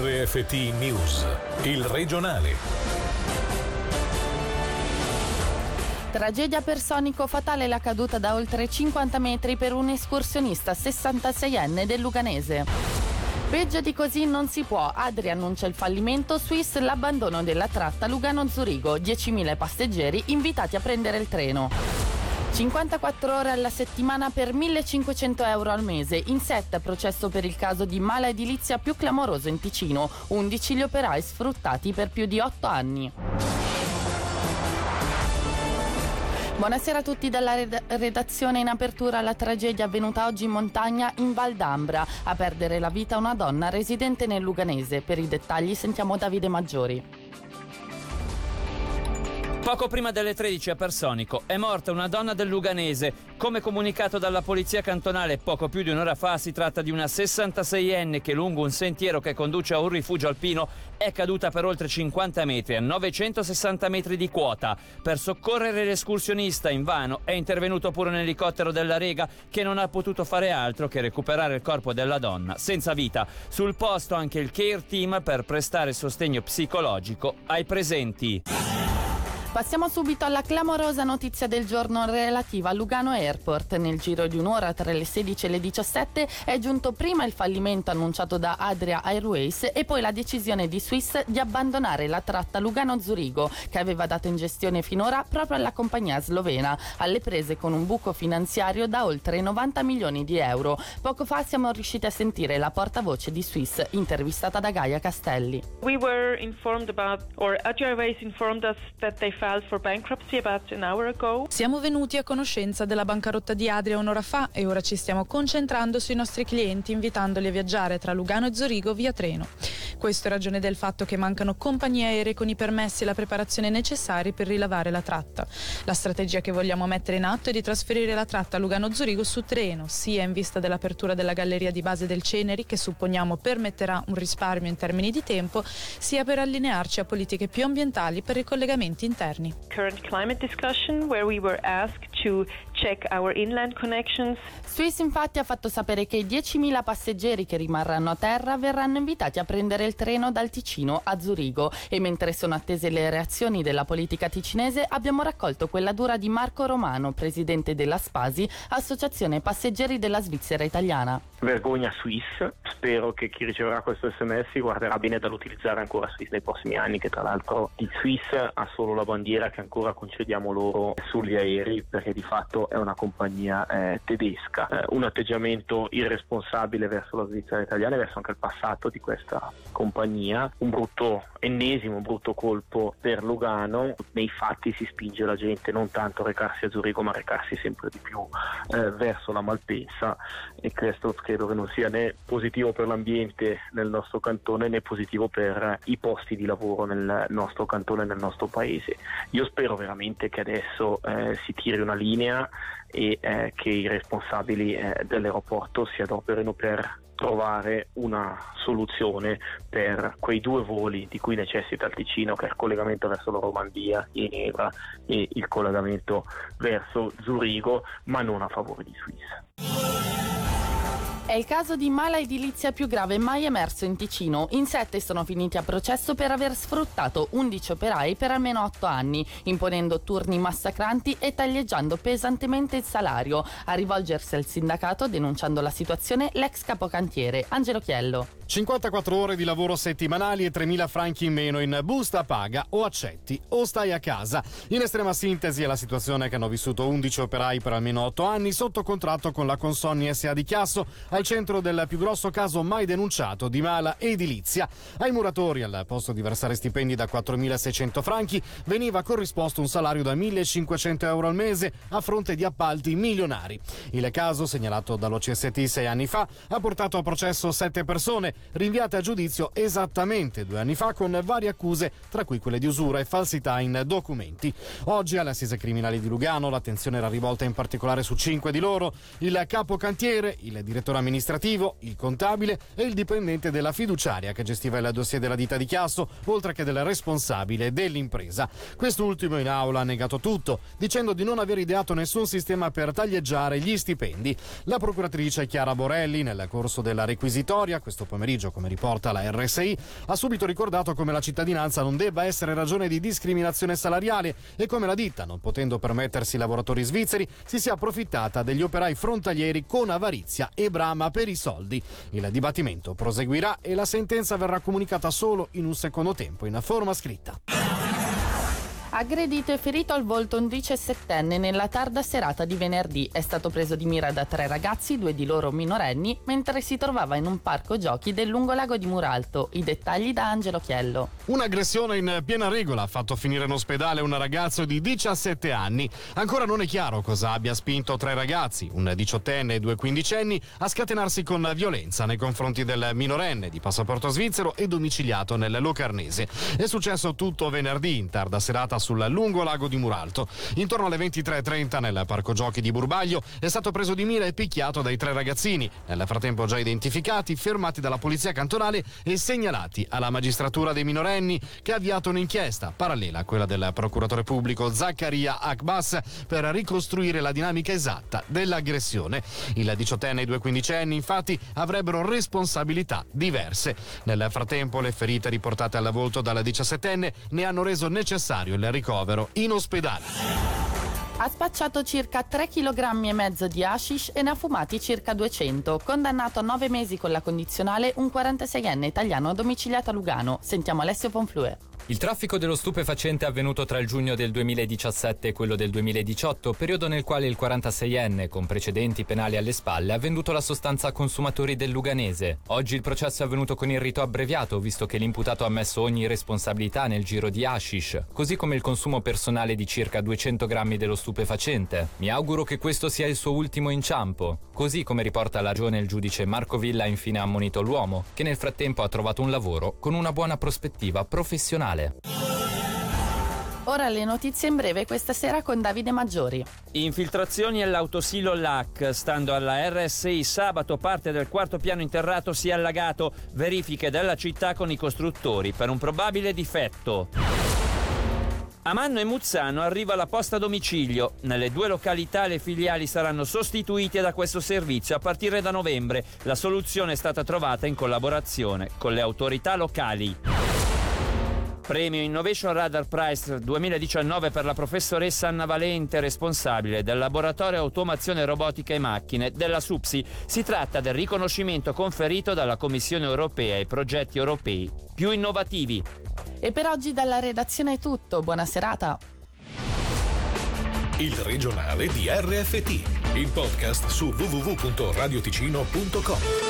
RFT News, il regionale. Tragedia personico fatale la caduta da oltre 50 metri per un escursionista 66enne del Luganese. Peggio di così non si può. Adri annuncia il fallimento, Swiss l'abbandono della tratta Lugano-Zurigo, 10.000 passeggeri invitati a prendere il treno. 54 ore alla settimana per 1500 euro al mese. In setta processo per il caso di mala edilizia più clamoroso in Ticino. 11 gli operai sfruttati per più di 8 anni. Buonasera a tutti dalla redazione in apertura alla tragedia avvenuta oggi in montagna in Val d'Ambra. A perdere la vita una donna residente nel Luganese. Per i dettagli sentiamo Davide Maggiori. Poco prima delle 13 a Personico è morta una donna del Luganese. Come comunicato dalla polizia cantonale poco più di un'ora fa, si tratta di una 66enne che lungo un sentiero che conduce a un rifugio alpino è caduta per oltre 50 metri a 960 metri di quota. Per soccorrere l'escursionista invano è intervenuto pure un elicottero della Rega che non ha potuto fare altro che recuperare il corpo della donna senza vita. Sul posto anche il care team per prestare sostegno psicologico ai presenti. Passiamo subito alla clamorosa notizia del giorno relativa a Lugano Airport. Nel giro di un'ora tra le 16 e le 17 è giunto prima il fallimento annunciato da Adria Airways e poi la decisione di Swiss di abbandonare la tratta Lugano-Zurigo che aveva dato in gestione finora proprio alla compagnia slovena, alle prese con un buco finanziario da oltre 90 milioni di euro. Poco fa siamo riusciti a sentire la portavoce di Swiss intervistata da Gaia Castelli. We were informed about, or Adria Airways informed us that they siamo venuti a conoscenza della bancarotta di Adria un'ora fa e ora ci stiamo concentrando sui nostri clienti invitandoli a viaggiare tra Lugano e Zurigo via treno. Questo è ragione del fatto che mancano compagnie aeree con i permessi e la preparazione necessari per rilavare la tratta. La strategia che vogliamo mettere in atto è di trasferire la tratta Lugano-Zurigo su treno, sia in vista dell'apertura della galleria di base del Ceneri, che supponiamo permetterà un risparmio in termini di tempo, sia per allinearci a politiche più ambientali per i collegamenti interni. Current climate discussion where we were asked to check our inland connections. Swiss infatti ha fatto sapere che i 10.000 passeggeri che rimarranno a terra verranno invitati a prendere il treno dal Ticino a Zurigo e mentre sono attese le reazioni della politica ticinese abbiamo raccolto quella dura di Marco Romano, presidente della Spasi, Associazione Passeggeri della Svizzera Italiana. Vergogna Swiss, spero che chi riceverà questo sms guarderà bene dall'utilizzare ancora Swiss nei prossimi anni, che tra l'altro il Swiss ha solo la bandiera che ancora concediamo loro sugli aerei perché di fatto è una compagnia eh, tedesca. Eh, un atteggiamento irresponsabile verso la Svizzera italiana e verso anche il passato di questa compagnia, un brutto ennesimo brutto colpo per Lugano, nei fatti si spinge la gente non tanto a recarsi a Zurigo ma a recarsi sempre di più eh, verso la Malpensa e questo credo che non sia né positivo per l'ambiente nel nostro cantone né positivo per i posti di lavoro nel nostro cantone nel nostro paese. Io spero veramente che adesso eh, si tiri una linea e eh, che i responsabili eh, dell'aeroporto si adoperino per trovare una soluzione per quei due voli di cui necessita il Ticino, che è il collegamento verso la Romandia, Ginevra e il collegamento verso Zurigo, ma non a favore di Swiss. È il caso di mala edilizia più grave mai emerso in Ticino. In sette sono finiti a processo per aver sfruttato 11 operai per almeno 8 anni, imponendo turni massacranti e taglieggiando pesantemente il salario. A rivolgersi al sindacato denunciando la situazione l'ex capocantiere Angelo Chiello. 54 ore di lavoro settimanali e 3.000 franchi in meno in busta paga o accetti o stai a casa. In estrema sintesi è la situazione che hanno vissuto 11 operai per almeno 8 anni sotto contratto con la Consonni SA di Chiasso al centro del più grosso caso mai denunciato di mala edilizia. Ai muratori, al posto di versare stipendi da 4.600 franchi, veniva corrisposto un salario da 1.500 euro al mese a fronte di appalti milionari. Il caso, segnalato dall'OCST sei anni fa, ha portato a processo sette persone, rinviate a giudizio esattamente due anni fa con varie accuse, tra cui quelle di usura e falsità in documenti. Oggi alle assise criminali di Lugano l'attenzione era rivolta in particolare su cinque di loro, il capo cantiere, il direttore amministrativo, il contabile e il dipendente della fiduciaria che gestiva il dossier della ditta di Chiasso, oltre che del responsabile dell'impresa. Quest'ultimo in aula ha negato tutto, dicendo di non aver ideato nessun sistema per taglieggiare gli stipendi. La procuratrice Chiara Borelli, nel corso della requisitoria questo pomeriggio, pomeriggio, come riporta la RSI, ha subito ricordato come la cittadinanza non debba essere ragione di discriminazione salariale e come la ditta, non potendo permettersi lavoratori svizzeri, si sia approfittata degli operai frontalieri con avarizia e brama per i soldi. Il dibattimento proseguirà e la sentenza verrà comunicata solo in un secondo tempo in forma scritta. Aggredito e ferito al volto un 17enne nella tarda serata di venerdì. È stato preso di mira da tre ragazzi, due di loro minorenni, mentre si trovava in un parco giochi del lungolago di Muralto. I dettagli da Angelo Chiello. Un'aggressione in piena regola ha fatto finire in ospedale un ragazzo di 17 anni. Ancora non è chiaro cosa abbia spinto tre ragazzi, un diciottenne e due quindicenni, a scatenarsi con violenza nei confronti del minorenne di passaporto svizzero e domiciliato nel Locarnese. È successo tutto venerdì in tarda serata sul lungo lago di Muralto. Intorno alle 23.30 nel parco giochi di Burbaglio è stato preso di mira e picchiato dai tre ragazzini, nel frattempo già identificati, fermati dalla polizia cantonale e segnalati alla magistratura dei minorenni che ha avviato un'inchiesta parallela a quella del procuratore pubblico Zaccaria Akbas per ricostruire la dinamica esatta dell'aggressione. Il diciottenne e i due quindicenni infatti avrebbero responsabilità diverse. Nel frattempo le ferite riportate alla volto dal diciassettenne ne hanno reso necessario il ricovero in ospedale. Ha spacciato circa 3 kg di hashish e ne ha fumati circa 200. Condannato a 9 mesi con la condizionale un 46enne italiano domiciliato a Lugano. Sentiamo Alessio Ponflue. Il traffico dello stupefacente è avvenuto tra il giugno del 2017 e quello del 2018, periodo nel quale il 46enne, con precedenti penali alle spalle, ha venduto la sostanza a consumatori del Luganese. Oggi il processo è avvenuto con il rito abbreviato, visto che l'imputato ha ammesso ogni responsabilità nel giro di hashish, così come il consumo personale di circa 200 grammi dello stupefacente. Mi auguro che questo sia il suo ultimo inciampo. Così come riporta la ragione il giudice Marco Villa ha infine ammonito l'uomo, che nel frattempo ha trovato un lavoro con una buona prospettiva professionale nazionale. Ora le notizie in breve questa sera con Davide Maggiori. Infiltrazioni all'autosilo LAC. Stando alla RSI, sabato parte del quarto piano interrato si è allagato. Verifiche della città con i costruttori per un probabile difetto. A Manno e Muzzano arriva la posta a domicilio. Nelle due località le filiali saranno sostituite da questo servizio a partire da novembre. La soluzione è stata trovata in collaborazione con le autorità locali. Premio Innovation Radar Prize 2019 per la professoressa Anna Valente, responsabile del laboratorio Automazione Robotica e Macchine della SUPSI. Si tratta del riconoscimento conferito dalla Commissione europea ai progetti europei più innovativi. E per oggi dalla redazione è tutto. Buona serata. Il regionale di RFT, il podcast su www.radioticino.com.